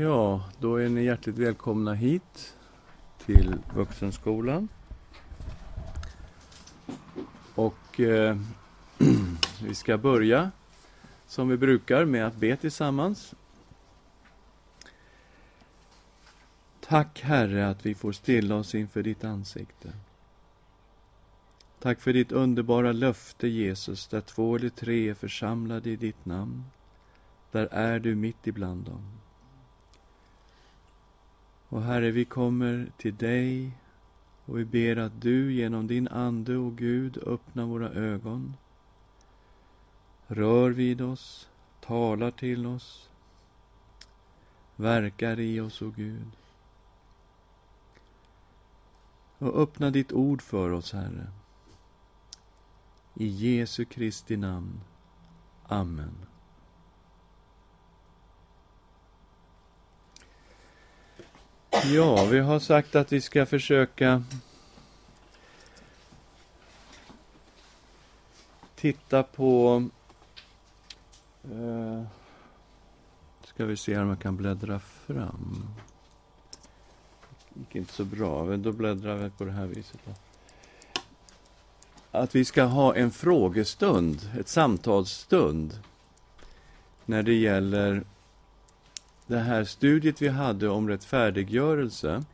Ja, då är ni hjärtligt välkomna hit till Vuxenskolan. Och eh, vi ska börja som vi brukar med att be tillsammans. Tack Herre att vi får stilla oss inför ditt ansikte. Tack för ditt underbara löfte Jesus, där två eller tre är församlade i ditt namn. Där är du mitt ibland dem. Och Herre, vi kommer till dig och vi ber att du genom din Ande och Gud öppnar våra ögon. Rör vid oss, talar till oss, verkar i oss, o oh Gud. Och öppna ditt ord för oss, Herre. I Jesu Kristi namn. Amen. Ja, vi har sagt att vi ska försöka titta på... Eh, ska vi se om jag kan bläddra fram. Det gick inte så bra, då bläddrar vi på det här viset. Då. Att vi ska ha en frågestund, ett samtalsstund, när det gäller det här studiet vi hade om rättfärdiggörelse.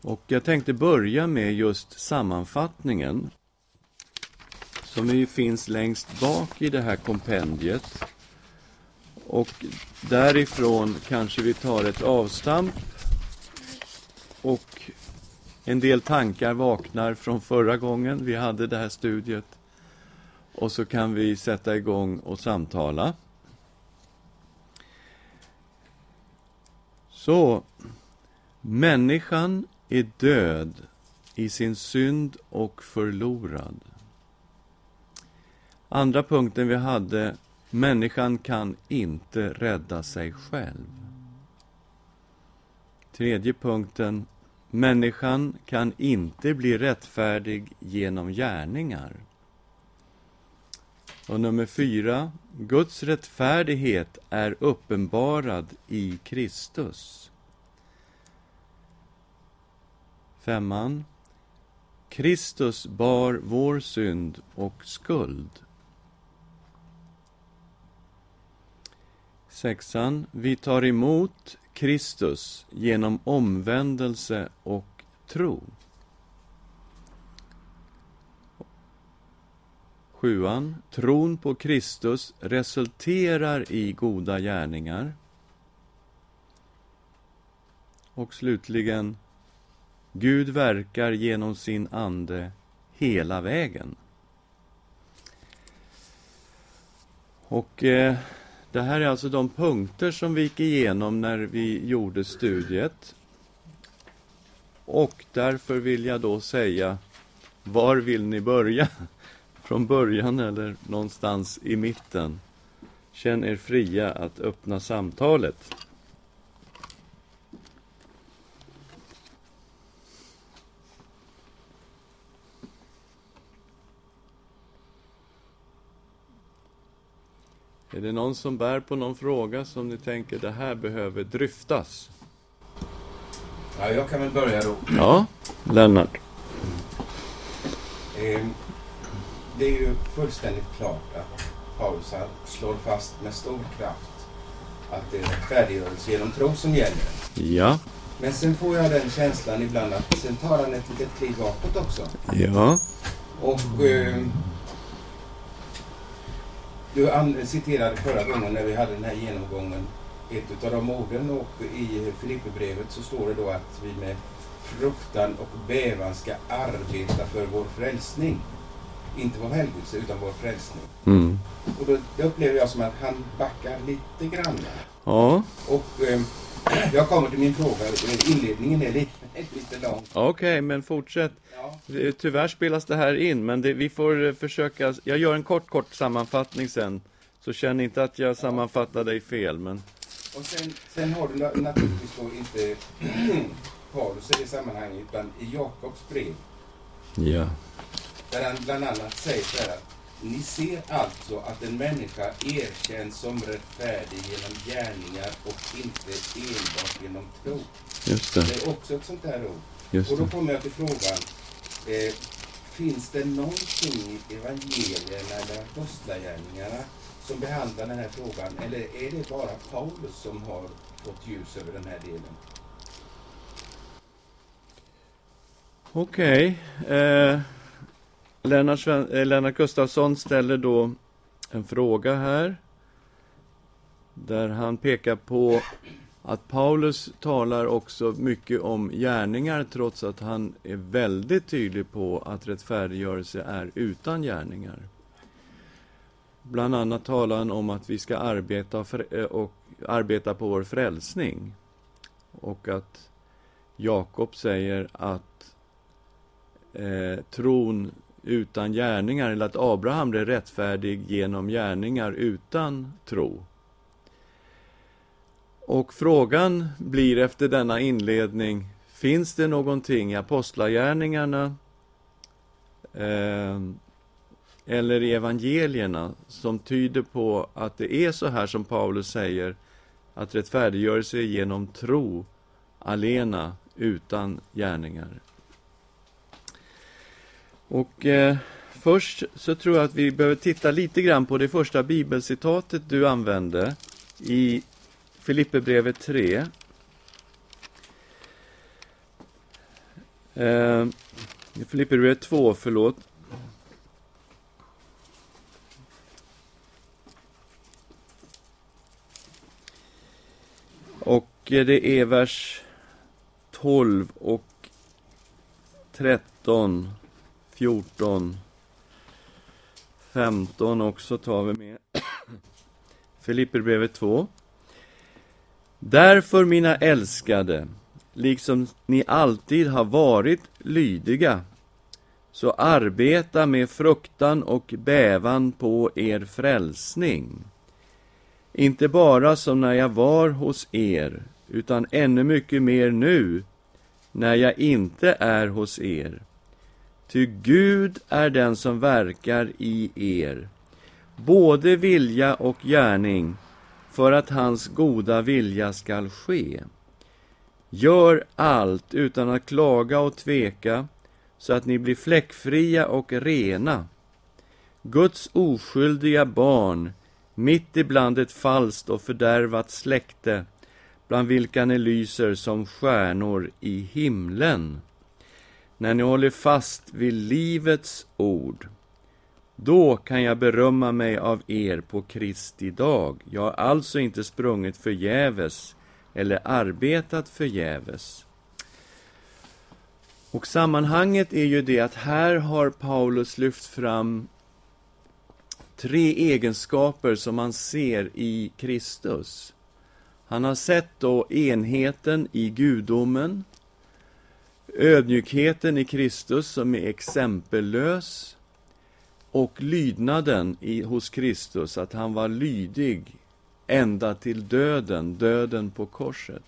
Och jag tänkte börja med just sammanfattningen som ju finns längst bak i det här kompendiet. Och därifrån kanske vi tar ett avstamp och en del tankar vaknar från förra gången vi hade det här studiet. Och så kan vi sätta igång och samtala. Så, människan är död i sin synd och förlorad. Andra punkten vi hade, människan kan inte rädda sig själv. Tredje punkten, människan kan inte bli rättfärdig genom gärningar. Och nummer fyra, Guds rättfärdighet är uppenbarad i Kristus. Femman, Kristus bar vår synd och skuld. Sexan, vi tar emot Kristus genom omvändelse och tro. Sjuan, tron på Kristus resulterar i goda gärningar. Och slutligen, Gud verkar genom sin ande hela vägen. Och eh, det här är alltså de punkter som vi gick igenom när vi gjorde studiet. Och därför vill jag då säga, var vill ni börja? Från början eller någonstans i mitten. Känn er fria att öppna samtalet. Är det någon som bär på någon fråga som ni tänker det här behöver dryftas? Ja, jag kan väl börja då. Ja, Lennart. Eh, det är ju fullständigt klart att Paulus slår fast med stor kraft att det är rättfärdiggörelse genom tro som gäller. Ja. Men sen får jag den känslan ibland att sen tar han ett litet kliv bakåt också. Ja. Och eh, du citerade förra gången när vi hade den här genomgången ett av de orden och i Filipperbrevet så står det då att vi med fruktan och bävan ska arbeta för vår frälsning inte vår helgelse utan vår frälsning. Mm. Och då, det upplever jag som att han backar lite grann. Ja. Och eh, jag kommer till min fråga. Inledningen är lite, lite lång. Okej, okay, men fortsätt. Ja. Tyvärr spelas det här in, men det, vi får eh, försöka. Jag gör en kort, kort sammanfattning sen. Så känn inte att jag sammanfattar dig fel, men... Och sen, sen har du naturligtvis då inte Paulus i det sammanhanget, utan i Jakobs brev. Ja. Där han bland annat säger så här Ni ser alltså att en människa erkänns som rättfärdig genom gärningar och inte enbart genom tro. Just det. Det är också ett sånt här ord. Just Och då kommer jag till frågan. Eh, finns det någonting i evangelierna eller apostlagärningarna som behandlar den här frågan? Eller är det bara Paulus som har fått ljus över den här delen? Okej. Eh, Lennart, Sven, eh, Lennart Gustafsson ställer då en fråga här. Där han pekar på att Paulus talar också mycket om gärningar trots att han är väldigt tydlig på att rättfärdiggörelse är utan gärningar. Bland annat talar han om att vi ska arbeta, för, eh, och, arbeta på vår frälsning. Och att Jakob säger att eh, tron utan gärningar, eller att Abraham blev rättfärdig genom gärningar utan tro. Och frågan blir efter denna inledning, finns det någonting i apostlagärningarna eh, eller i evangelierna som tyder på att det är så här som Paulus säger, att rättfärdiggörelse är genom tro alena utan gärningar. Och eh, först så tror jag att vi behöver titta lite grann på det första bibelcitatet du använde i Filipperbrevet 3. Eh, Filipperbrevet 2, förlåt. Och eh, det är vers 12 och 13, 14, 15 också tar vi med. Filipperbrevet 2. Därför, mina älskade, liksom ni alltid har varit lydiga, så arbeta med fruktan och bävan på er frälsning. Inte bara som när jag var hos er, utan ännu mycket mer nu, när jag inte är hos er. Ty Gud är den som verkar i er, både vilja och gärning, för att hans goda vilja skall ske. Gör allt utan att klaga och tveka, så att ni blir fläckfria och rena. Guds oskyldiga barn, mitt ibland ett falskt och fördärvat släkte, bland vilka ni lyser som stjärnor i himlen. När ni håller fast vid livets ord, då kan jag berömma mig av er på Kristi dag. Jag har alltså inte sprungit förgäves eller arbetat förgäves. Och sammanhanget är ju det att här har Paulus lyft fram tre egenskaper som man ser i Kristus. Han har sett då enheten i gudomen, ödmjukheten i Kristus som är exempellös och lydnaden i, hos Kristus, att han var lydig ända till döden, döden på korset.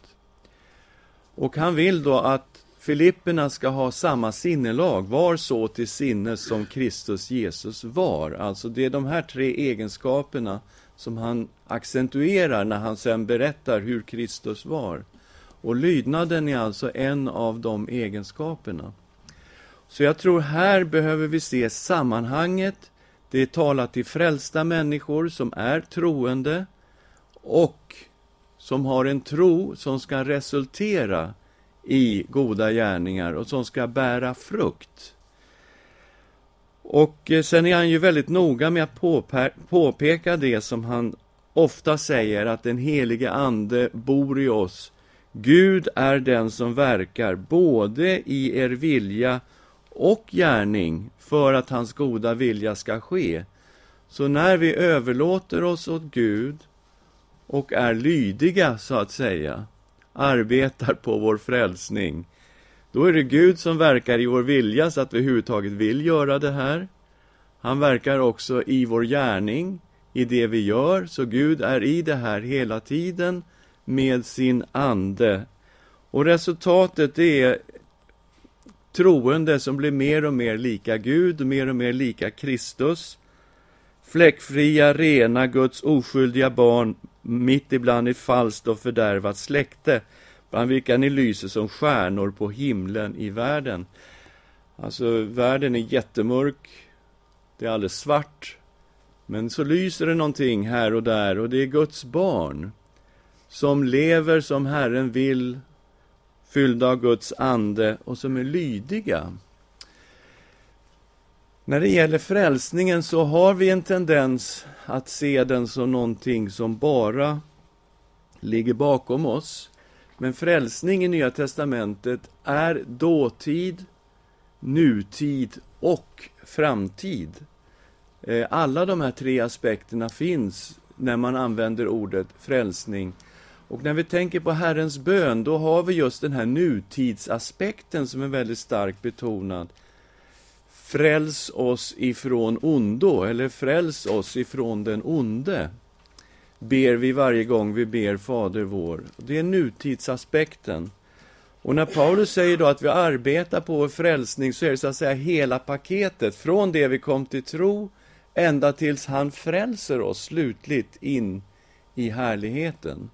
Och han vill då att Filipperna ska ha samma sinnelag, var så till sinnes som Kristus Jesus var. Alltså det är de här tre egenskaperna som han accentuerar när han sen berättar hur Kristus var. Och lydnaden är alltså en av de egenskaperna. Så jag tror här behöver vi se sammanhanget. Det är talat till frälsta människor som är troende och som har en tro som ska resultera i goda gärningar och som ska bära frukt. Och eh, sen är han ju väldigt noga med att påpeka det som han ofta säger, att den helige Ande bor i oss. Gud är den som verkar både i er vilja och gärning för att hans goda vilja ska ske. Så när vi överlåter oss åt Gud och är lydiga, så att säga, arbetar på vår frälsning, då är det Gud som verkar i vår vilja så att vi överhuvudtaget vill göra det här. Han verkar också i vår gärning, i det vi gör, så Gud är i det här hela tiden med sin ande. Och resultatet är troende som blir mer och mer lika Gud, mer och mer lika Kristus. fläckfria, rena, Guds oskyldiga barn, mitt ibland i falskt och fördärvat släkte, bland vilka ni lyser som stjärnor på himlen i världen. Alltså, världen är jättemörk, det är alldeles svart, men så lyser det någonting här och där, och det är Guds barn som lever som Herren vill, fyllda av Guds ande och som är lydiga. När det gäller frälsningen så har vi en tendens att se den som någonting som bara ligger bakom oss. Men frälsning i Nya testamentet är dåtid, nutid och framtid. Eh, alla de här tre aspekterna finns när man använder ordet frälsning. Och när vi tänker på Herrens bön, då har vi just den här nutidsaspekten som är väldigt starkt betonad. Fräls oss ifrån ondo, eller fräls oss ifrån den onde, ber vi varje gång vi ber Fader vår. Det är nutidsaspekten. Och när Paulus säger då att vi arbetar på vår frälsning så är det så att säga hela paketet, från det vi kom till tro ända tills han frälser oss slutligt in i härligheten.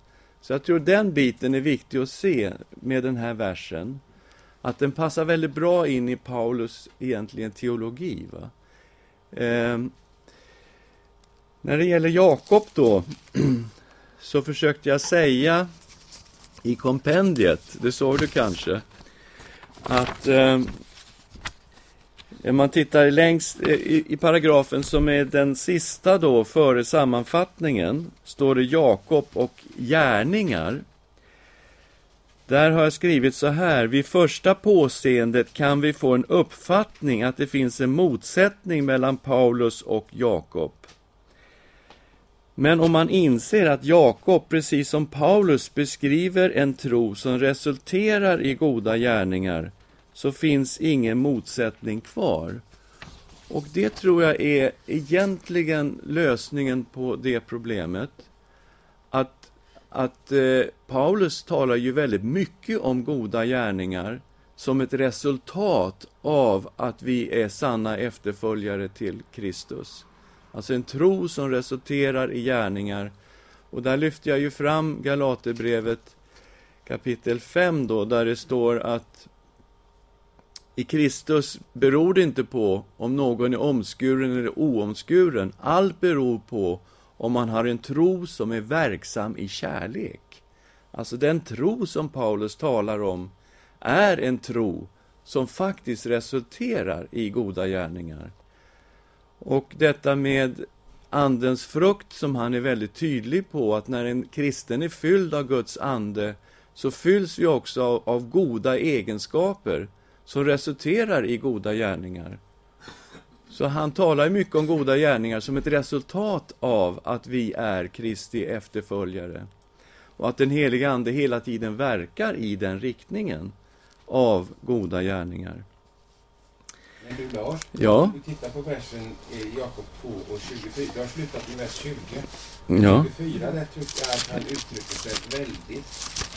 Så jag tror den biten är viktig att se med den här versen. Att den passar väldigt bra in i Paulus egentligen teologi. Va? Eh, när det gäller Jakob då, så försökte jag säga i kompendiet, det såg du kanske, att eh, Eh, man tittar längst eh, i, i, paragrafen som är den sista då före sammanfattningen, står det Jakob och gärningar. Där har jag skrivit så här, vid första påseendet kan vi få en uppfattning att det finns en motsättning mellan Paulus och Jakob. Men om man inser att Jakob, precis som Paulus, beskriver en tro som resulterar i goda gärningar, så finns ingen motsättning kvar. Och det tror jag är egentligen lösningen på det problemet. Att, att eh, Paulus talar ju väldigt mycket om goda gärningar som ett resultat av att vi är sanna efterföljare till Kristus. Alltså en tro som resulterar i gärningar. Och där lyfter jag ju fram Galaterbrevet kapitel 5 då, där det står att i Kristus beror det inte på om någon är omskuren eller oomskuren. Allt beror på om man har en tro som är verksam i kärlek. Alltså den tro som Paulus talar om är en tro som faktiskt resulterar i goda gärningar. Och detta med Andens frukt som han är väldigt tydlig på, att när en kristen är fylld av Guds ande så fylls vi också av, av goda egenskaper som resulterar i goda gärningar. Så han talar mycket om goda gärningar som ett resultat av att vi är Kristi efterföljare. Och att den heliga Ande hela tiden verkar i den riktningen av goda gärningar. Men du Lars, ja? vi tittar på versen i Jakob 2 och 24. Du har slutat i vers 20. Ja. 24 där tycker jag att han uttrycker sig väldigt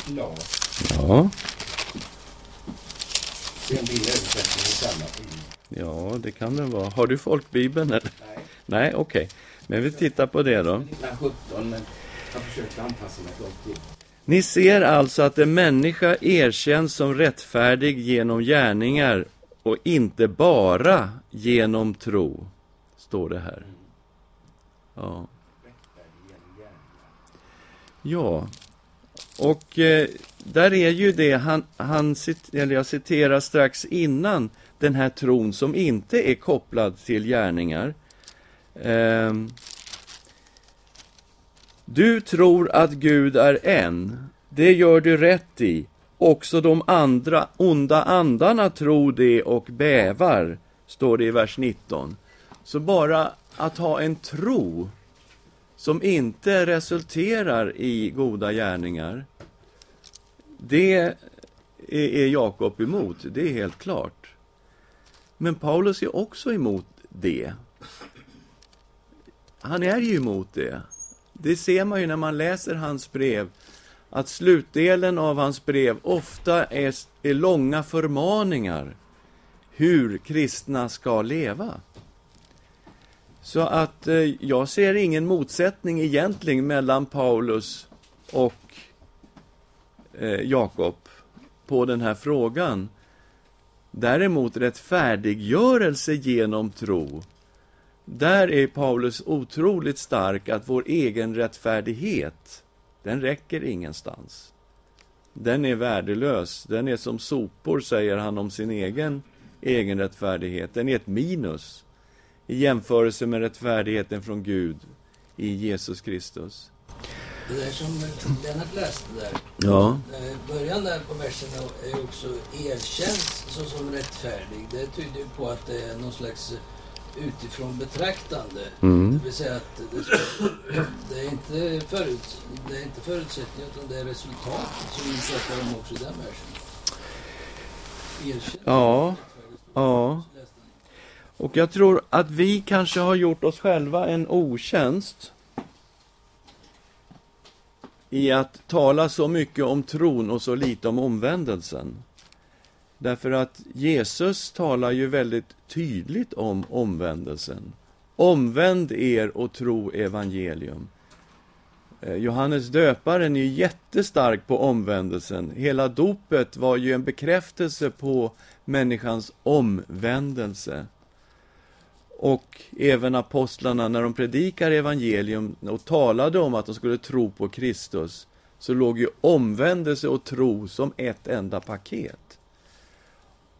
klart. Ja. Se om din översättning i samma. Ja, det kan den vara. Har du folkbibeln eller? Nej. Nej, okej. Okay. Men vi tittar på det då. 1917, men jag försökte anpassa mig till. Ni ser alltså att en människa erkänns som rättfärdig genom gärningar och inte bara genom tro, står det här. Ja. Ja, och eh, där är ju det, han, han eller jag citerar strax innan, den här tron som inte är kopplad till gärningar. Eh, du tror att Gud är en, det gör du rätt i. Också de andra onda andarna tror det och bävar, står det i vers 19. Så bara att ha en tro som inte resulterar i goda gärningar, det är Jakob emot, det är helt klart. Men Paulus är också emot det. Han är ju emot det. Det ser man ju när man läser hans brev, att slutdelen av hans brev ofta är, är långa förmaningar hur kristna ska leva. Så att eh, jag ser ingen motsättning egentligen mellan Paulus och eh, Jakob på den här frågan. Däremot rättfärdiggörelse genom tro. Där är Paulus otroligt stark att vår egen rättfärdighet, den räcker ingenstans. Den är värdelös, den är som sopor, säger han om sin egen egen rättfärdighet. Den är ett minus i jämförelse med rättfärdigheten från Gud i Jesus Kristus. Det där som Lennart läste där, Ja, eh, början där på versen är också erkänns såsom rättfärdig. Det tyder ju på att det är någon slags utifrån betraktande. Mm. Det vill säga att det, ska, det, är inte förut, det är inte förutsättningar utan det är resultat som vi pratar om också i den versen. Erkänns Ja, ja. Och jag tror att vi kanske har gjort oss själva en otjänst i att tala så mycket om tron och så lite om omvändelsen. Därför att Jesus talar ju väldigt tydligt om omvändelsen. Omvänd er och tro evangelium. Eh, Johannes döparen är jättestark på omvändelsen. Hela dopet var ju en bekräftelse på människans omvändelse. Och även apostlarna, när de predikar evangelium och talade om att de skulle tro på Kristus, så låg ju omvändelse och tro som ett enda paket.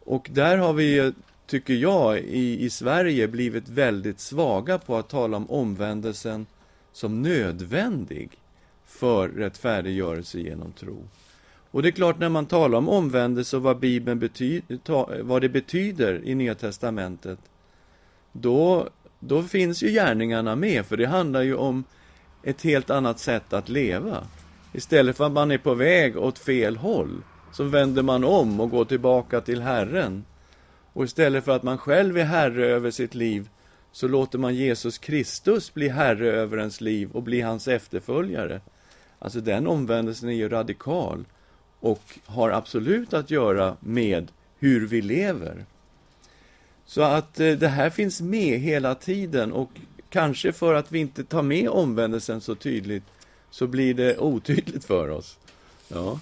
Och där har vi, tycker jag, i, i Sverige blivit väldigt svaga på att tala om omvändelsen som nödvändig för rättfärdiggörelse genom tro. Och det är klart, när man talar om omvändelse och vad Bibeln betyder, ta, vad det betyder i Nya Testamentet, då, då finns ju gärningarna med, för det handlar ju om ett helt annat sätt att leva. Istället för att man är på väg åt fel håll, så vänder man om och går tillbaka till Herren. Och istället för att man själv är herre över sitt liv, så låter man Jesus Kristus bli herre över ens liv och bli hans efterföljare. Alltså den omvändelsen är ju radikal och har absolut att göra med hur vi lever. Så att eh, det här finns med hela tiden och kanske för att vi inte tar med omvändelsen så tydligt så blir det otydligt för oss. Ja,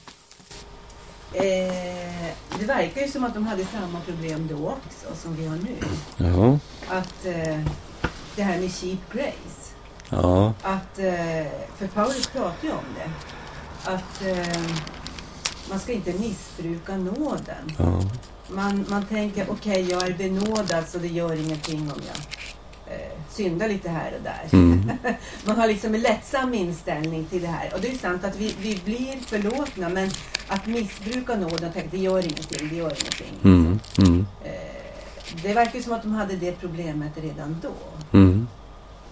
Eh, det verkar ju som att de hade samma problem då också som vi har nu. ja, Att eh, det här med cheap grace. ja, Att, eh, för Paulus pratar ju om det. Att eh, man ska inte missbruka nåden. ja, Man, man tänker, okej jag är benådad så det gör ingenting om jag eh, syndar lite här och där. mm, Man har liksom en lättsam inställning till det här. Och det är sant att vi, vi blir förlåtna men att missbruka nåden och tänka det gör ingenting, det gör ingenting. mm, mm, Eh, det verkar som att de hade det problemet redan då. mm,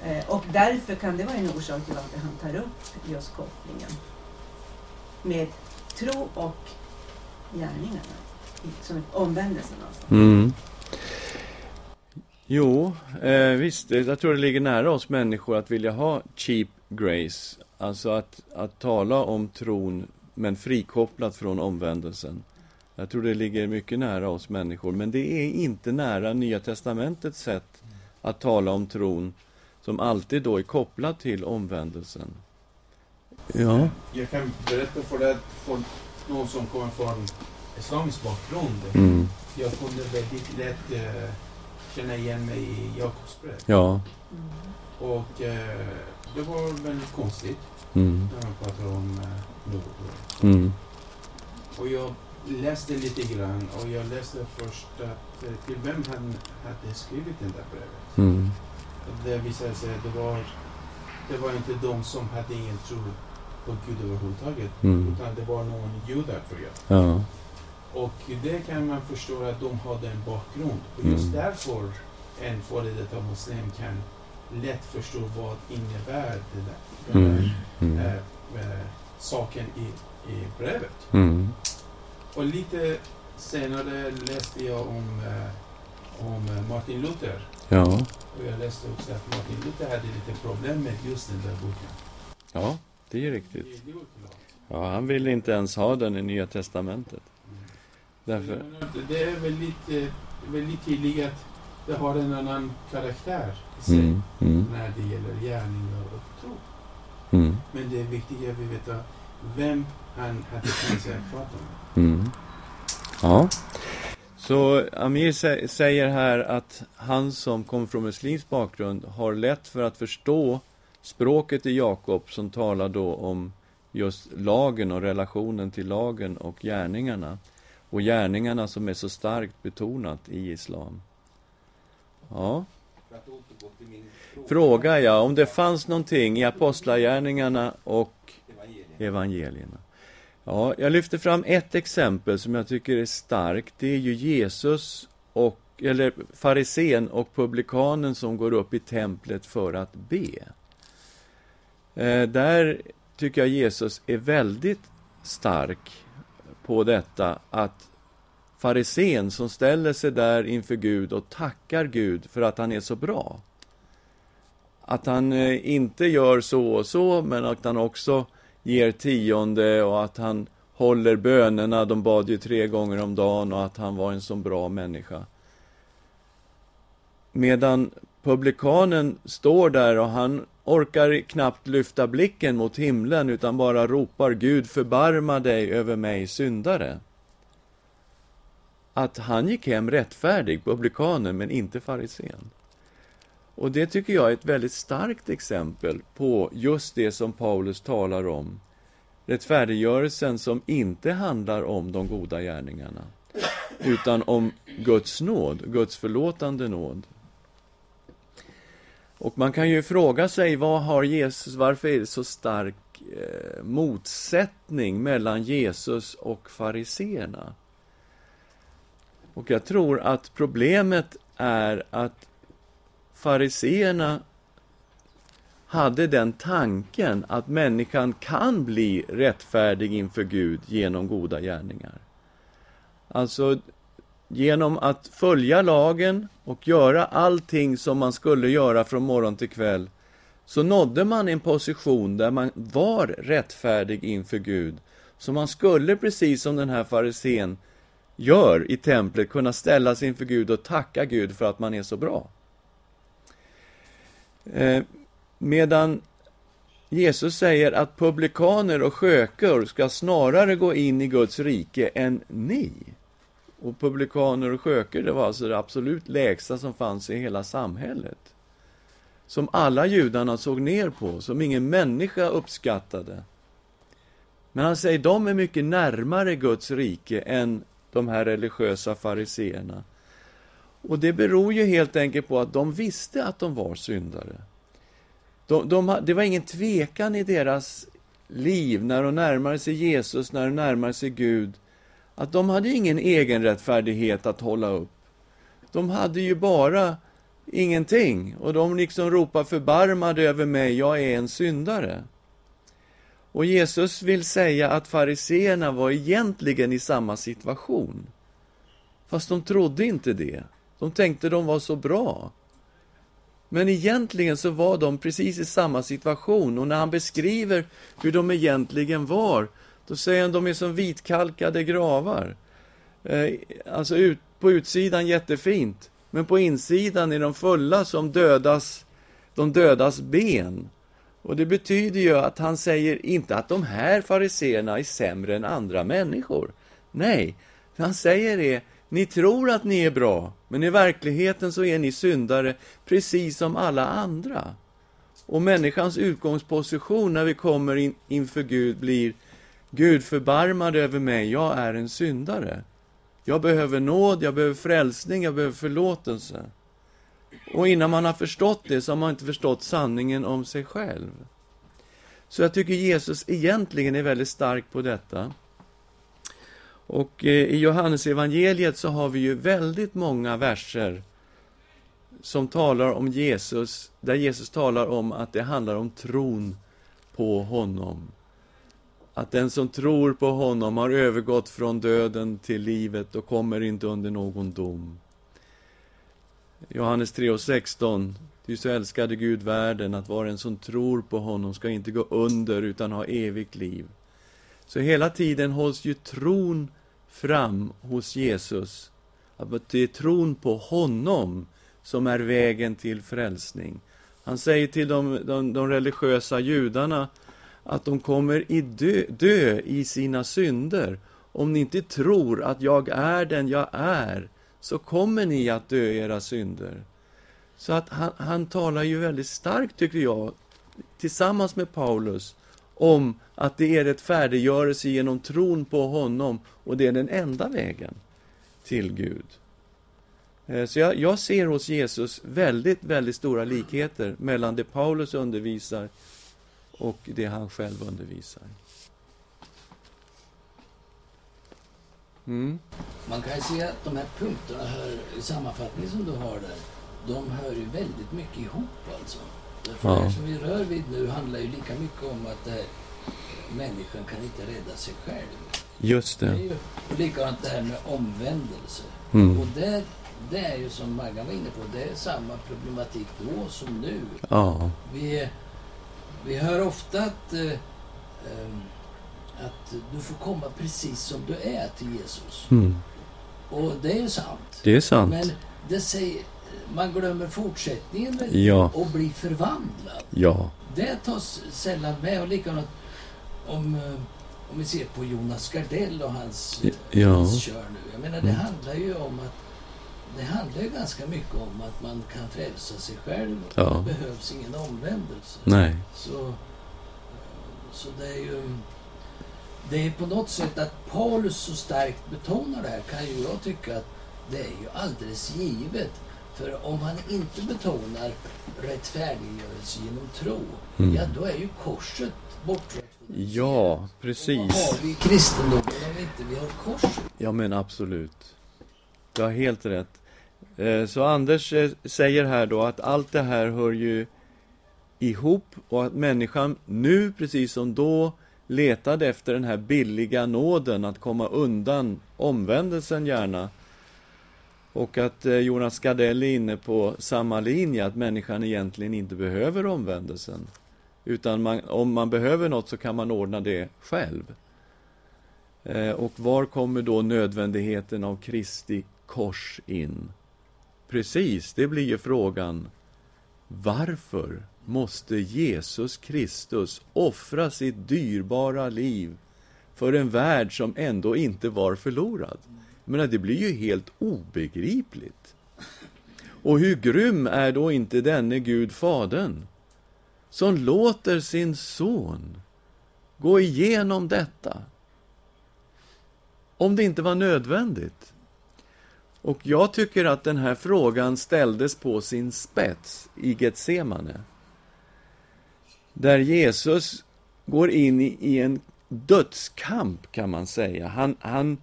Eh, och därför kan det vara en orsak till att han tar upp just kopplingen med tro och gärningarna. Som omvändelsen alltså. mm. Jo, eh, visst, det- jag tror det ligger nära oss människor att vilja ha cheap grace. Alltså att, att tala om tron, men frikopplat från omvändelsen. Jag tror det ligger mycket nära oss människor, men det är inte nära Nya Testamentets sätt att tala om tron, som alltid då är kopplat till omvändelsen. Ja. Jag kan berätta för dig att för någon som kommer från islamisk bakgrund. Mm. Jag kunde väldigt lätt eh, känna igen mig i Jakobs brev. Ja. Mm. Och eh, det var väldigt konstigt Mm. när man pratar om eh, något. Mm. Och jag läste lite grann och jag läste först att till vem han hade skrivit det där brevet. Mm. Det visade sig att det var, det var inte de som hade ingen tro på Gud överhuvudtaget. Mm. Utan det var någon judar tror jag. Ja. Och det kan man förstå att de hade en bakgrund. Och just Mm. därför en före detta muslim kan lätt förstå vad innebär där, den Mm. där Mm. eh, eh, saken i, i brevet. Mm. Och lite senare läste jag om, eh, om Martin Luther. Ja. Och jag läste också att Martin Luther hade lite problem med just den där boken. Ja, det är riktigt. det. Ja, han ville inte ens ha den i Nya Testamentet. Mm. Därför... Det är väldigt, väldigt tydligt att det har en annan karaktär i sig Mm. Mm. när det gäller gärningar och tro. Mm. Men det är viktigt att vi vet vem han hade tänkt sig att prata med. Mm. Ja. Så Amir sä- säger här att han som kommer från muslimsk bakgrund har lätt för att förstå språket i Jakob som talar då om just lagen och relationen till lagen och gärningarna. Och gärningarna som är så starkt betonat i islam. Ja. Fråga jag om det fanns någonting i apostlagärningarna och evangelierna. Ja, jag lyfter fram ett exempel som jag tycker är starkt. Det är ju Jesus och, eller farisén och publikanen som går upp i templet för att be. Eh, där tycker jag Jesus är väldigt stark på detta att farisén som ställer sig där inför Gud och tackar Gud för att han är så bra. Att han eh, inte gör så och så, men att han också ger tionde och att han håller bönerna, de bad ju tre gånger om dagen och att han var en så bra människa. Medan publikanen står där och han orkar knappt lyfta blicken mot himlen utan bara ropar Gud förbarma dig över mig syndare. Att han gick hem rättfärdig, publikanen, men inte farisén. Och det tycker jag är ett väldigt starkt exempel på just det som Paulus talar om. Rättfärdiggörelsen som inte handlar om de goda gärningarna, utan om Guds nåd, Guds förlåtande nåd. Och man kan ju fråga sig, vad har Jesus, varför är det så stark eh, motsättning mellan Jesus och fariseerna? Och jag tror att problemet är att fariseerna hade den tanken att människan kan bli rättfärdig inför Gud genom goda gärningar. Alltså, genom att följa lagen och göra allting som man skulle göra från morgon till kväll, så nådde man en position där man var rättfärdig inför Gud. Så man skulle, precis som den här farisén gör i templet, kunna ställa sig inför Gud och tacka Gud för att man är så bra. Eh, medan Jesus säger att publikaner och skökor ska snarare gå in i Guds rike än ni. Och publikaner och sköker, det var alltså det absolut lägsta som fanns i hela samhället. Som alla judarna såg ner på, som ingen människa uppskattade. Men han säger, de är mycket närmare Guds rike än de här religiösa fariseerna. Och det beror ju helt enkelt på att de visste att de var syndare. De, de, det var ingen tvekan i deras liv när de närmade sig Jesus, när de närmade sig Gud, att de hade ingen egen rättfärdighet att hålla upp. De hade ju bara ingenting, och de liksom ropar förbarmade över mig, jag är en syndare. Och Jesus vill säga att fariseerna var egentligen i samma situation. Fast de trodde inte det. De tänkte de var så bra. Men egentligen så var de precis i samma situation och när han beskriver hur de egentligen var, då säger han de är som vitkalkade gravar. Eh, alltså ut, på utsidan jättefint, men på insidan är de fulla som dödas, de dödas ben. Och det betyder ju att han säger inte att de här fariseerna är sämre än andra människor. Nej, han säger det, ni tror att ni är bra, men i verkligheten så är ni syndare precis som alla andra. Och människans utgångsposition när vi kommer in, inför Gud blir Gud förbarmad över mig, jag är en syndare. Jag behöver nåd, jag behöver frälsning, jag behöver förlåtelse. Och innan man har förstått det så har man inte förstått sanningen om sig själv. Så jag tycker Jesus egentligen är väldigt stark på detta. Och eh, i Johannes evangeliet så har vi ju väldigt många verser som talar om Jesus, där Jesus talar om att det handlar om tron på honom. Att den som tror på honom har övergått från döden till livet och kommer inte under någon dom. Johannes 3.16 Ty så älskade Gud världen att var en som tror på honom ska inte gå under utan ha evigt liv. Så hela tiden hålls ju tron fram hos Jesus. Att det är tron på honom som är vägen till frälsning. Han säger till de, de, de religiösa judarna att de kommer i dö, dö i sina synder. Om ni inte tror att jag är den jag är, så kommer ni att dö i era synder. Så att han, han talar ju väldigt starkt, tycker jag, tillsammans med Paulus, om att det är rättfärdiggörelse genom tron på honom och det är den enda vägen till Gud. Eh, så jag, jag, ser hos Jesus väldigt, väldigt stora likheter mellan det Paulus undervisar och det han själv undervisar. Mm. Man kan ju se att de här punkterna hör, sammanfattningen som du har där, de hör ju väldigt mycket ihop alltså. Ja. det som vi rör vid nu handlar ju lika mycket om att här, människan kan inte rädda sig själv. Just det. det är ju, och likadant det här med omvändelse. Mm. Och det, det är ju som Maggan var inne på, det är samma problematik då som nu. Ja. Vi, vi hör ofta att, eh, ehm, att du får komma precis som du är till Jesus. Mm. Och det är ju sant. Det är sant. Men det säger, man glömmer fortsättningen ja. och blir förvandlad. Ja. Det tas sällan med. Och likadant om, eh, om vi ser på Jonas Gardell och hans, ja. hans kör nu. Jag menar, det mm. handlar ju om att det handlar ju ganska mycket om att man kan frälsa sig själv. Ja. Det behövs ingen omvändelse. Nej. Så, så det är ju... Det är på något sätt att Paulus så starkt betonar det här kan ju jag tycka att det är ju alldeles givet. För om han inte betonar rättfärdiggörelse genom tro, mm. ja då är ju korset bortrött. Ja, precis. Vad har vi kristendomen om inte vi har korset? Ja, men absolut. Du har helt rätt. Eh, så Anders eh, säger här då att allt det här hör ju ihop och att människan nu, precis som då, letade efter den här billiga nåden att komma undan omvändelsen gärna. Och att eh, Jonas Gardell är inne på samma linje, att människan egentligen inte behöver omvändelsen. Utan man, om man behöver något så kan man ordna det själv. och var kommer då nödvändigheten av Kristi kors in? Precis, det blir ju frågan. Varför måste Jesus Kristus offra sitt dyrbara liv för en värld som ändå inte var förlorad? Jag menar, det blir ju helt obegripligt. Och hur grym är då inte denne Gud, Fadern, som låter sin son gå igenom detta? Om det inte var nödvändigt. Och jag tycker att den här frågan ställdes på sin spets i Getsemane. Där Jesus går in i, i en dödskamp, kan man säga. Han, han,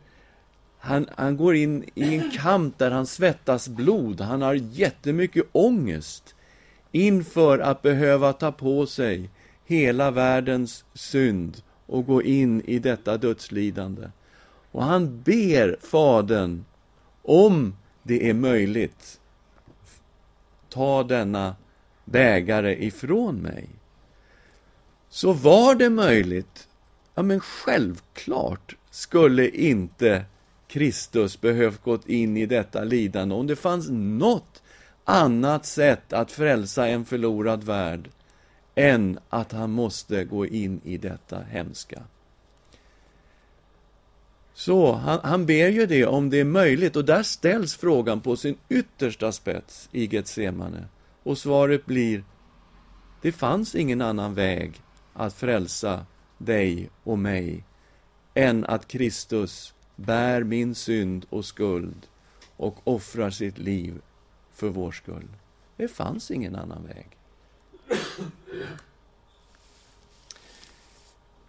han, han går in i en kamp där han svettas blod. Han har jättemycket ångest inför att behöva ta på sig hela världens synd och gå in i detta dödslidande. Och han ber Fadern om det är möjligt, ta denna bägare ifrån mig. Så var det möjligt, ja men självklart skulle inte Kristus behövt gått in i detta lidande om det fanns något annat sätt att frälsa en förlorad värld än att han måste gå in i detta hemska. Så han, han ber ju det om det är möjligt och där ställs frågan på sin yttersta spets i Getsemane. Och svaret blir, det fanns ingen annan väg att frälsa dig och mig än att Kristus bär min synd och skuld och offrar sitt liv för vår skull. Det fanns ingen annan väg.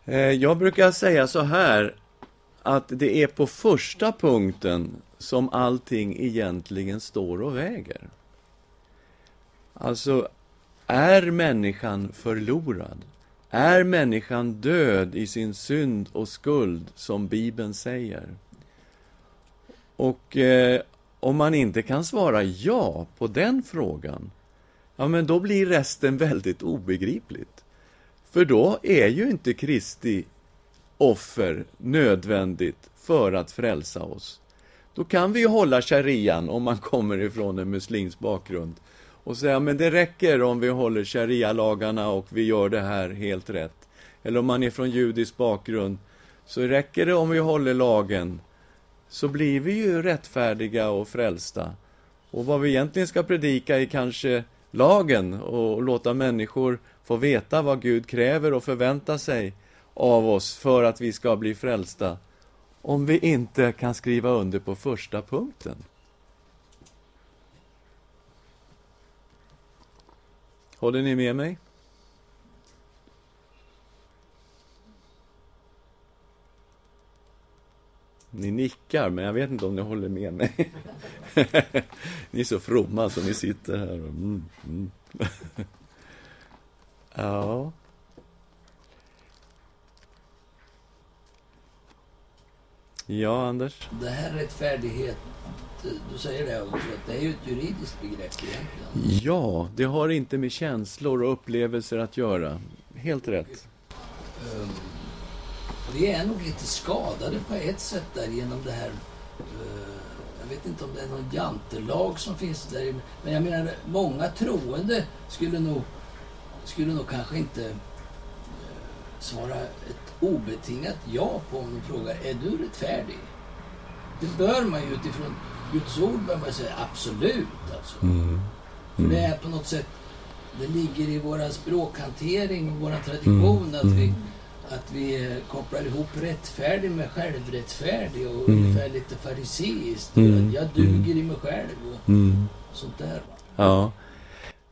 Eh, jag brukar säga så här att det är på första punkten som allting egentligen står och väger. Alltså, är människan förlorad? Är människan död i sin synd och skuld, som Bibeln säger? Och eh, om man inte kan svara ja på den frågan, ja, men då blir resten väldigt obegripligt. För då är ju inte Kristi offer nödvändigt för att frälsa oss. Då kan vi ju hålla sharian om man kommer ifrån en muslims bakgrund och säga men det räcker om vi håller sharia-lagarna och vi gör det här helt rätt. Eller om man är från judisk bakgrund så räcker det om vi håller lagen så blir vi ju rättfärdiga och frälsta. Och vad vi egentligen ska predika är kanske lagen och låta människor få veta vad Gud kräver och förväntar sig av oss för att vi ska bli frälsta. Om vi inte kan skriva under på första punkten. Håller ni med mig? Ni nickar, men jag vet inte om ni håller med mig. ni är så fromma så ni sitter här. Mm, mm. ja. Ja, Anders? Det här rättfärdighet, du säger det också, att det är ju ett juridiskt begrepp egentligen. Ja, det har inte med känslor och upplevelser att göra. Helt rätt. Um, vi är nog lite skadade på ett sätt där genom det här uh, jag vet inte om det är någon jantelag som finns där. Men jag menar, många troende skulle nog, skulle nog kanske inte uh, svara ett obetingat ja på om de frågar är du rättfärdig? Det bör man ju utifrån Guds ord bör man säga absolut. Alltså. Mm. Mm. För det är på något sätt, det ligger i vår språkhantering och vår tradition mm. att, vi, mm. att vi kopplar ihop rättfärdig med självrättfärdig och mm. ungefär lite fariseiskt. Mm. Jag duger i mig själv och mm. sånt där. Ja.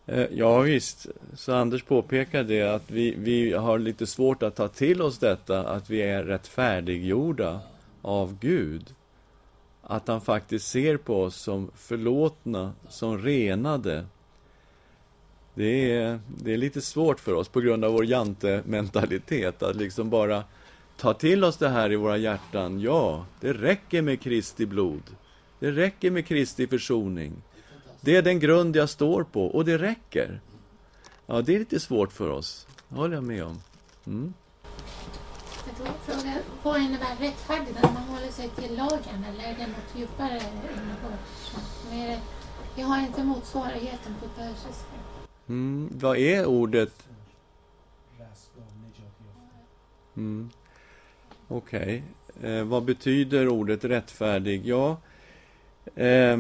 Eh, ja visst, så Anders påpekar det att vi, vi har lite svårt att ta till oss detta att vi är rättfärdiggjorda av Gud. Att han faktiskt ser på oss som förlåtna, som renade. Det är, det är lite svårt för oss på grund av vår jante-mentalitet att liksom bara ta till oss det här i våra hjärtan. Ja, det räcker med Kristi blod. Det räcker med Kristi försoning. Det är den grund jag står på och det räcker. Ja, det är lite svårt för oss. Det håller jag med om. Mm. Jag fråga, vad innebär rättfärdig när man håller sig till lagen eller är det något djupare innehåll? Jag har inte motsvarigheten på persiska. Mm, vad är ordet? Mm. Okej. Okay. Eh, vad betyder ordet rättfärdig? Ja, eh,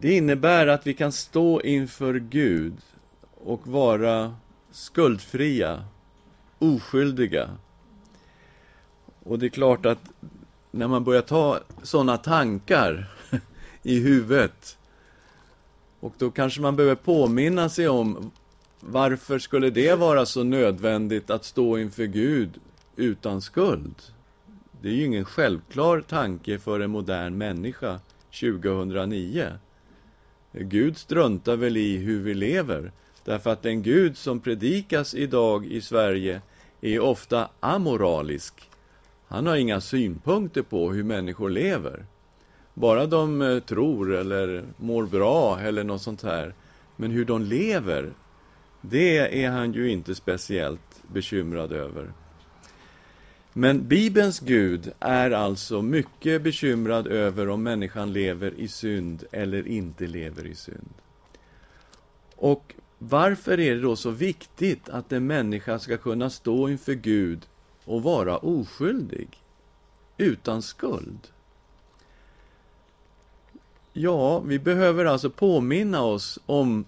det innebär att vi kan stå inför Gud och vara skuldfria, oskyldiga. Och det är klart att när man börjar ta sådana tankar i huvudet och då kanske man behöver påminna sig om varför skulle det vara så nödvändigt att stå inför Gud utan skuld? Det är ju ingen självklar tanke för en modern människa 2009. Gud struntar väl i hur vi lever. Därför att den Gud som predikas idag i Sverige är ofta amoralisk. Han har inga synpunkter på hur människor lever. Bara de eh, tror eller mår bra eller något sånt här. Men hur de lever, det är han ju inte speciellt bekymrad över. Men Bibelns Gud är alltså mycket bekymrad över om människan lever i synd eller inte lever i synd. Och varför är det då så viktigt att en människa ska kunna stå inför Gud och vara oskyldig, utan skuld? Ja, vi behöver alltså påminna oss om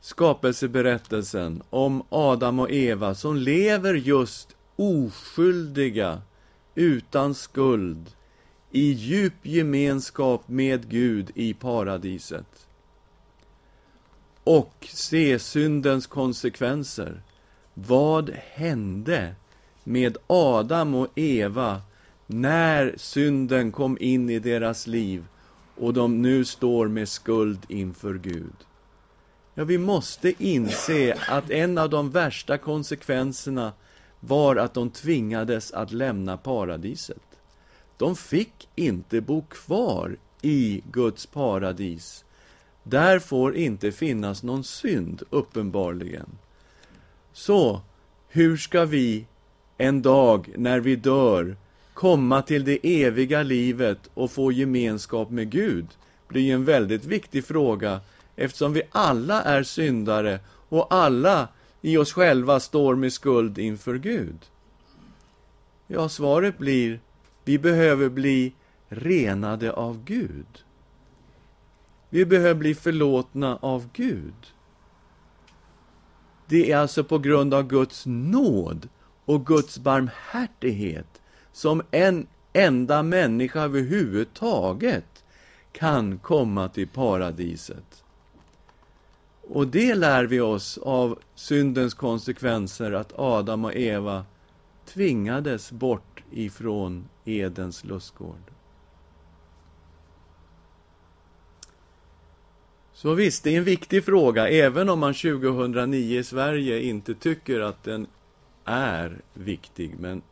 skapelseberättelsen om Adam och Eva som lever just oskyldiga, utan skuld, i djup gemenskap med Gud i paradiset. Och se syndens konsekvenser. Vad hände med Adam och Eva när synden kom in i deras liv och de nu står med skuld inför Gud? Ja, vi måste inse att en av de värsta konsekvenserna var att de tvingades att lämna paradiset. De fick inte bo kvar i Guds paradis. Där får inte finnas någon synd, uppenbarligen. Så, hur ska vi en dag när vi dör komma till det eviga livet och få gemenskap med Gud blir en väldigt viktig fråga eftersom vi alla är syndare och alla i oss själva står med skuld inför Gud. Ja, svaret blir vi behöver bli renade av Gud. Vi behöver bli förlåtna av Gud. Det är alltså på grund av Guds nåd och Guds barmhärtighet som en enda människa överhuvudtaget kan komma till paradiset. Och det lär vi oss av syndens konsekvenser, att Adam och Eva tvingades bort ifrån Edens lustgård. Så visst, det är en viktig fråga, även om man 2009 i Sverige inte tycker att den är viktig. Men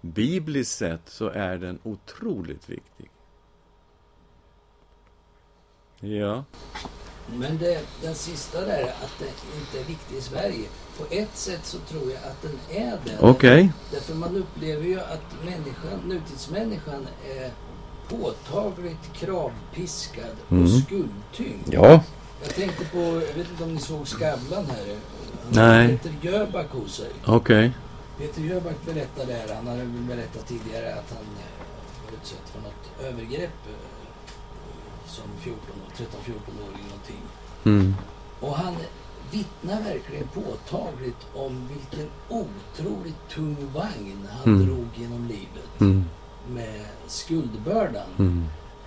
bibliskt sett så är den otroligt viktig. Ja. Men det, den sista där, att det inte är viktig i Sverige. På ett sätt så tror jag att den är det. Okej. Okay. Därför man upplever ju att människan, nutidsmänniskan är påtagligt kravpiskad och Mm. skuldtyngd. Ja. Jag tänkte på, jag vet inte om ni såg Skavlan här? Nej. Peter Jöback hos sig. Okej. Peter Jöback berättade här, han hade berättat tidigare att han var utsatt för något övergrepp eh, som 14, 13-14-åring någonting. Mm. Och han vittnar verkligen påtagligt om vilken otroligt tung vagn han Mm. drog genom livet Mm. med skuldbördan. Mm.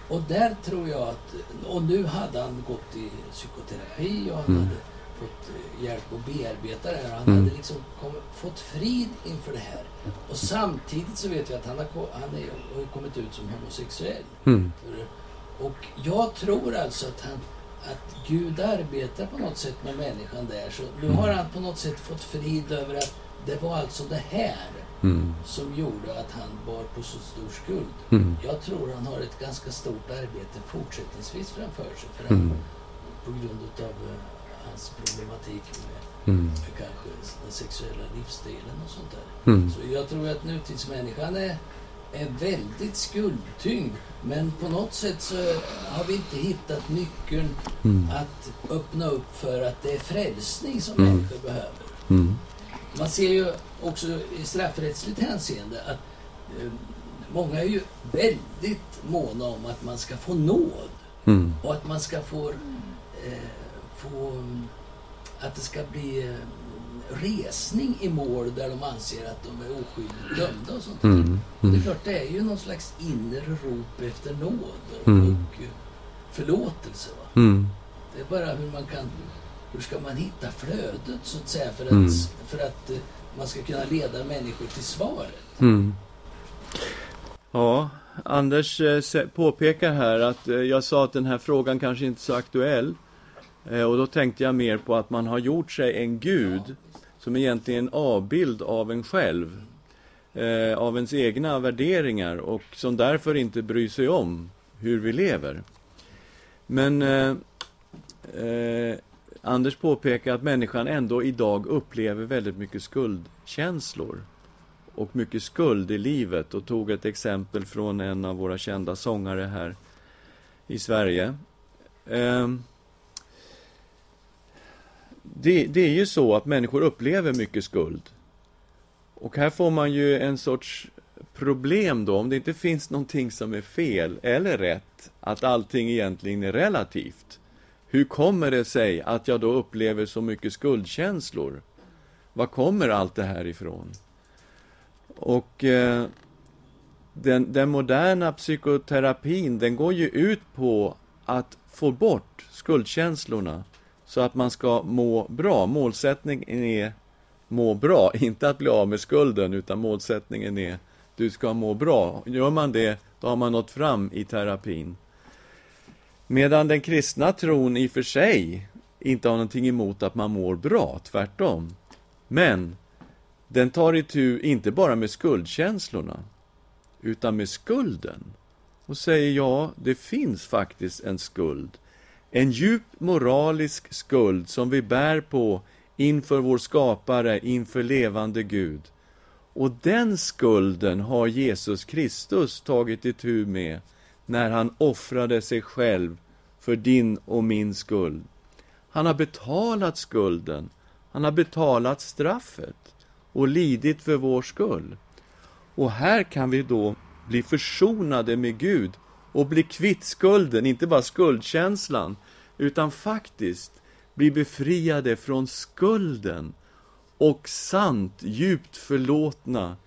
Och där tror jag att, och nu hade han gått i psykoterapi och han Mm. hade fått eh, hjälp att bearbeta det här. Han Mm. hade liksom kom, fått frid inför det här. Och samtidigt så vet vi att han har, han är, har kommit ut som homosexuell. Mm. Och jag tror alltså att, han, att Gud arbetar på något sätt med människan där. Så nu har han på något sätt fått frid över att det var alltså det här Mm. som gjorde att han bar på så stor skuld. Mm. Jag tror han har ett ganska stort arbete fortsättningsvis framför sig. För Mm. på grund av eh, hans problematik med, Mm. kanske den sexuella livsstilen och sånt där. Mm. Så jag tror att nutidsmänniskan är, är väldigt skuldtyngd. Men på något sätt så har vi inte hittat nyckeln Mm. att öppna upp för att det är frälsning som Mm. människor behöver. Mm. Man ser ju också i straffrättsligt hänseende att eh, många är ju väldigt måna om att man ska få nåd Mm. och att man ska få, eh, få att det ska bli eh, resning i mål där de anser att de är oskyldigt dömda och sånt. Mm. Och det är Mm. klart, det är ju någon slags inre rop efter nåd och, Mm. och eh, förlåtelse. Mm. Det är bara hur man kan, hur ska man hitta flödet så att säga för att, Mm. för att eh, man ska kunna leda människor till svaret. Mm. Ja, Anders eh, påpekar här att jag sa att den här frågan kanske inte är så aktuell. Och då tänkte jag mer på att man har gjort sig en gud som egentligen är en avbild av en själv. Eh, av ens egna värderingar och som därför inte bryr sig om hur vi lever. Men eh, eh, Anders påpekar att människan ändå idag upplever väldigt mycket skuldkänslor och mycket skuld i livet och tog ett exempel från en av våra kända sångare här i Sverige. Ehm, det, det är ju så att människor upplever mycket skuld. Och här får man ju en sorts problem då, om det inte finns någonting som är fel eller rätt, att allting egentligen är relativt. Hur kommer det sig att jag då upplever så mycket skuldkänslor? Var kommer allt det här ifrån? Och eh, den, den moderna psykoterapin, den går ju ut på att få bort skuldkänslorna så att man ska må bra. Målsättningen är må bra, inte att bli av med skulden, utan målsättningen är du ska må bra. Gör man det, då har man nått fram i terapin. Medan den kristna tron i och för sig inte har någonting emot att man mår bra, tvärtom. Men den tar itu inte bara med skuldkänslorna, utan med skulden. Och säger ja, det finns faktiskt en skuld. En djup moralisk skuld som vi bär på inför vår skapare, inför levande Gud. Och den skulden har Jesus Kristus tagit itu med när han offrade sig själv för din och min skuld. Han har betalat skulden. Han har betalat straffet och lidit för vår skull. Och här kan vi då bli försonade med Gud och bli kvitt skulden, inte bara skuldkänslan, utan faktiskt bli befriade från skulden och sant, djupt förlåtna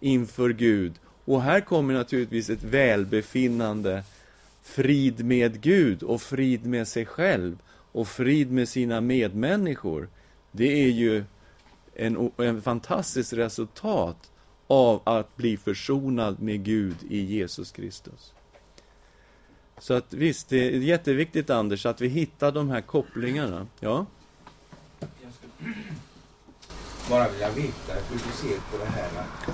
inför Gud. Och här kommer naturligtvis ett välbefinnande, frid med Gud och frid med sig själv och frid med sina medmänniskor. Det är ju en, en fantastiskt resultat av att bli försonad med Gud i Jesus Kristus. Så att visst, det är jätteviktigt Anders, att vi hittar de här kopplingarna. Ja? Jag skulle bara vilja veta hur du ser på det här att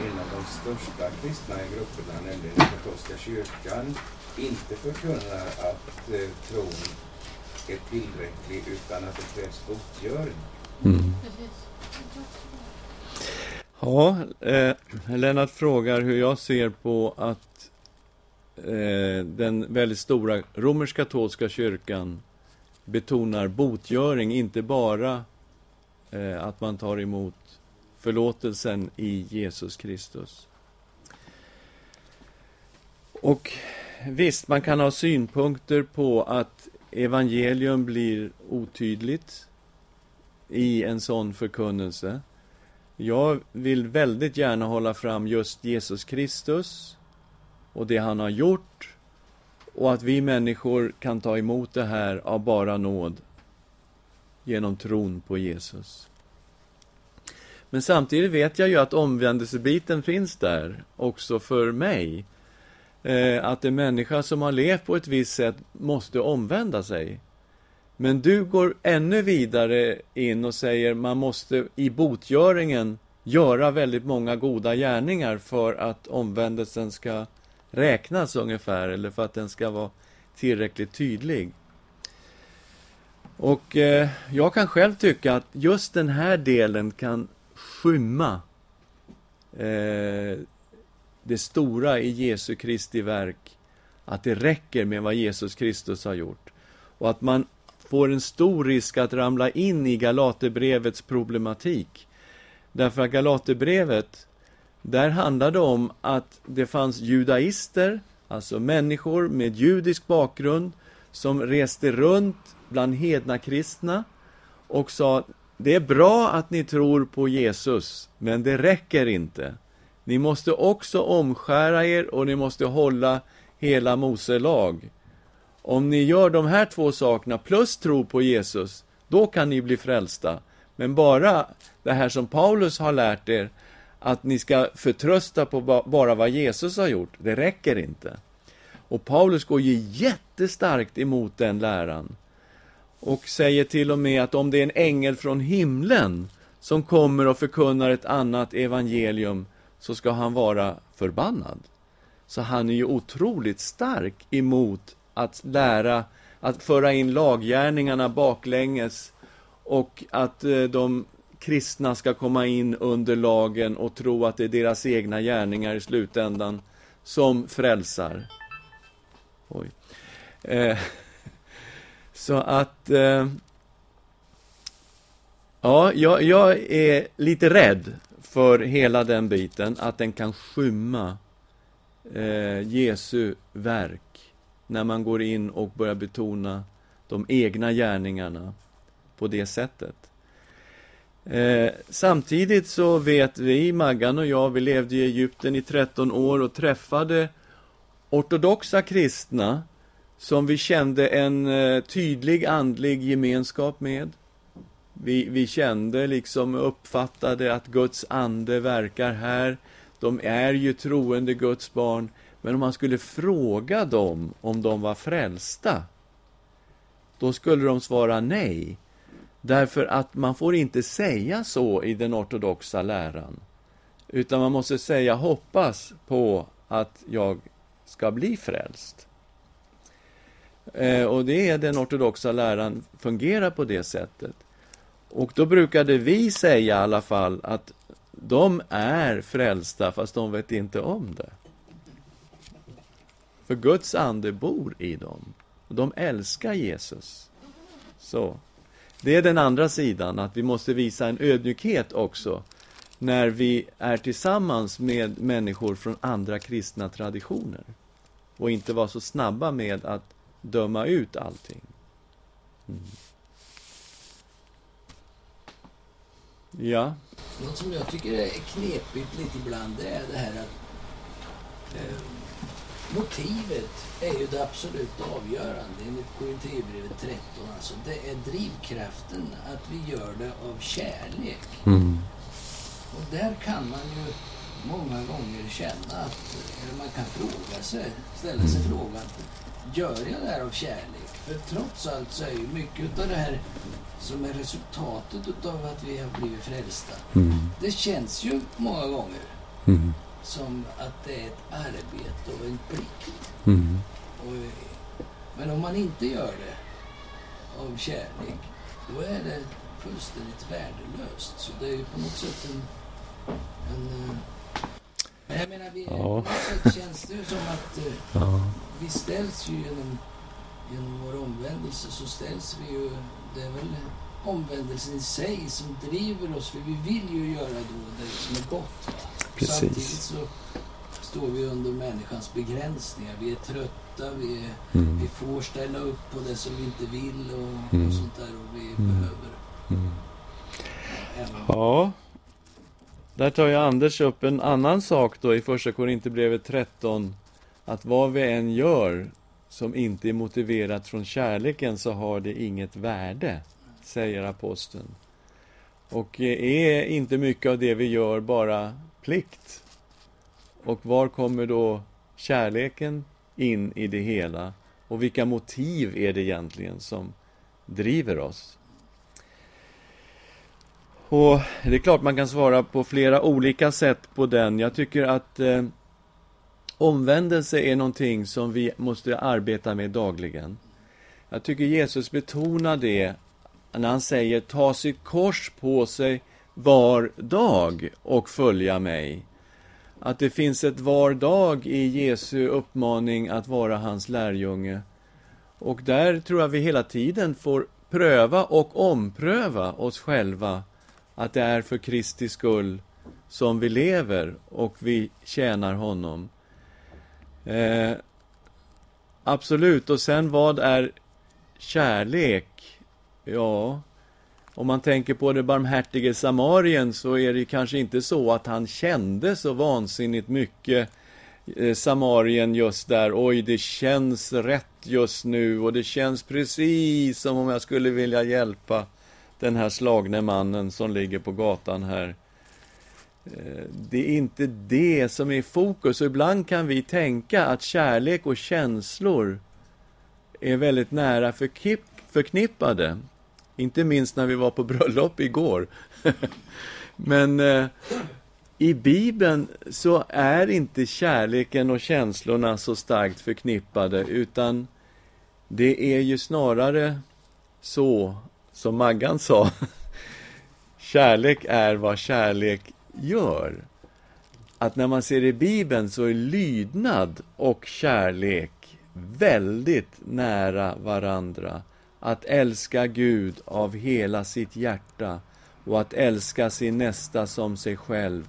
en av de största kristna grupperna, nämligen den katolska kyrkan, inte förkunnar att eh, tron är tillräcklig utan att det krävs botgöring. Mm. Ja, eh, Lennart frågar hur jag ser på att eh, den väldigt stora romersk-katolska kyrkan betonar botgöring, inte bara eh, att man tar emot förlåtelsen i Jesus Kristus. Och visst, man kan ha synpunkter på att evangelium blir otydligt i en sån förkunnelse. Jag vill väldigt gärna hålla fram just Jesus Kristus och det han har gjort och att vi människor kan ta emot det här av bara nåd genom tron på Jesus. Men samtidigt vet jag ju att omvändelsebiten finns där också för mig. Eh, att en människa som har levt på ett visst sätt måste omvända sig. Men du går ännu vidare in och säger man måste i botgöringen göra väldigt många goda gärningar för att omvändelsen ska räknas ungefär, eller för att den ska vara tillräckligt tydlig. Och eh, jag kan själv tycka att just den här delen kan skymma eh, det stora i Jesu Kristi verk, att det räcker med vad Jesus Kristus har gjort. Och att man får en stor risk att ramla in i Galaterbrevets problematik. Därför att Galaterbrevet, där handlar det om att det fanns judaister, alltså människor med judisk bakgrund, som reste runt bland hedna kristna och sa det är bra att ni tror på Jesus, men det räcker inte. Ni måste också omskära er och ni måste hålla hela Mose lag. Om ni gör de här två sakerna plus tro på Jesus, då kan ni bli frälsta. Men bara det här som Paulus har lärt er, att ni ska förtrösta på bara vad Jesus har gjort, det räcker inte. Och Paulus går ju jättestarkt emot den läran. Och säger till och med att om det är en ängel från himlen som kommer och förkunnar ett annat evangelium, så ska han vara förbannad. Så han är ju otroligt stark emot att lära, att föra in laggärningarna baklänges och att eh, de kristna ska komma in under lagen och tro att det är deras egna gärningar i slutändan som frälsar. Oj. Eh, så att... Eh, ja, jag, jag är lite rädd för hela den biten, att den kan skymma eh, Jesu verk när man går in och börjar betona de egna gärningarna på det sättet. Eh, samtidigt så vet vi, Maggan och jag, vi levde i Egypten i 13 år och träffade ortodoxa kristna som vi kände en eh, tydlig andlig gemenskap med. Vi, vi kände liksom uppfattade att Guds ande verkar här. De är ju troende Guds barn. Men om man skulle fråga dem om de var frälsta, då skulle de svara nej. Därför att man får inte säga så i den ortodoxa läran. Utan man måste säga hoppas på att jag ska bli frälst. Eh, och det är den ortodoxa läran fungerar på det sättet. Och då brukade vi säga i alla fall att de är frälsta fast de vet inte om det. För Guds ande bor i dem. Och de älskar Jesus. Så. Det är den andra sidan, att vi måste visa en ödmjukhet också när vi är tillsammans med människor från andra kristna traditioner. Och inte vara så snabba med att döma ut allting. Mm. Ja. Något som jag tycker är knepigt lite ibland, det är det här att eh, motivet är ju det absolut avgörande enligt Korinthierbrevet 13. Alltså, det är drivkraften att vi gör det av kärlek. Mm. Och där kan man ju många gånger känna att, eller man kan fråga sig, ställa sig Mm. frågan, gör jag det här av kärlek? För trots allt så är ju mycket av det här som är resultatet utav att vi har blivit frälsta. Mm. Det känns ju många gånger Mm. Som att det är ett arbete och en plikt. Mm. Och, men om man inte gör det av kärlek, då är det fullständigt värdelöst. Så det är ju på något sätt en... en eh, men jag menar, vi, Ja. på något sätt känns det ju som att eh, Ja. vi ställs ju genom, genom vår omvändelse så ställs vi ju... Det är väl omvändelsen i sig som driver oss, för vi vill ju göra då det som är gott. Va? Precis. Samtidigt så står vi under människans begränsningar. Vi är trötta, vi, är, Mm. vi får ställa upp på det som vi inte vill och, Mm. och sånt där. Och vi Mm. behöver Mm. även... Ja. Där tar ju Anders upp en annan sak då i Första Korinthierbrevet 13. Att vad vi än gör som inte är motiverat från kärleken så har det inget värde, säger aposteln. Och eh, är inte mycket av det vi gör bara plikt? Och var kommer då kärleken in i det hela? Och vilka motiv är det egentligen som driver oss? Och det är klart man kan svara på flera olika sätt på den. Jag tycker att eh, omvändelse är någonting som vi måste arbeta med dagligen. Jag tycker Jesus betonar det när han säger ta sitt kors på sig var dag och följa mig. Att det finns ett var dag i Jesu uppmaning att vara hans lärjunge. Och där tror jag vi hela tiden får pröva och ompröva oss själva att det är för Kristi skull som vi lever och vi tjänar honom. Eh, absolut, och sen vad är kärlek? Ja, om man tänker på det barmhärtige samarien så är det kanske inte så att han kände så vansinnigt mycket eh, Samarien just där. Oj, det känns rätt just nu och det känns precis som om jag skulle vilja hjälpa den här slagne mannen som ligger på gatan här. Eh, det är inte det som är i fokus. Och ibland kan vi tänka att kärlek och känslor är väldigt nära förknippade. Inte minst när vi var på bröllop igår. Men eh, i Bibeln så är inte kärleken och känslorna så starkt förknippade, utan det är ju snarare så som Maggan sa. Kärlek är vad kärlek gör. Att när man ser i Bibeln så är lydnad och kärlek väldigt nära varandra. Att älska Gud av hela sitt hjärta och att älska sin nästa som sig själv.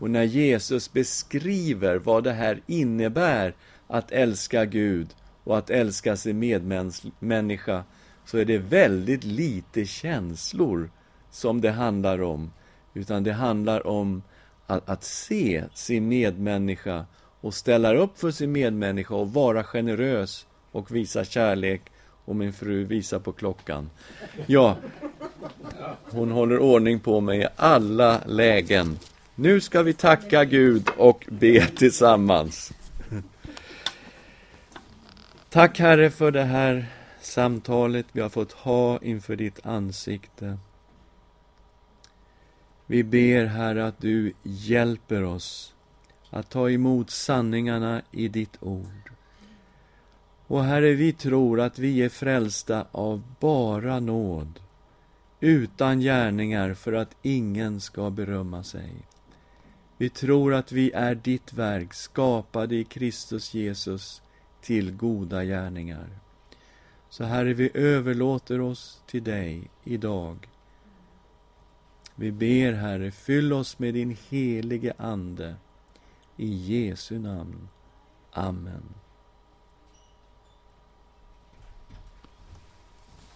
Och när Jesus beskriver vad det här innebär att älska Gud och att älska sin medmänniska så är det väldigt lite känslor som det handlar om. Utan det handlar om att, att se sin medmänniska och ställa upp för sin medmänniska och vara generös och visa kärlek. Och min fru visar på klockan. Ja, hon håller ordning på mig i alla lägen. Nu ska vi tacka Gud och be tillsammans. Tack Herre för det här samtalet vi har fått ha inför ditt ansikte. Vi ber Herre att du hjälper oss att ta emot sanningarna i ditt ord. Och Herre, vi tror att vi är frälsta av bara nåd, utan gärningar för att ingen ska berömma sig. Vi tror att vi är ditt verk, skapade i Kristus Jesus till goda gärningar. Så Herre, vi överlåter oss till dig idag. Vi ber, Herre, fyll oss med din helige Ande. I Jesu namn. Amen.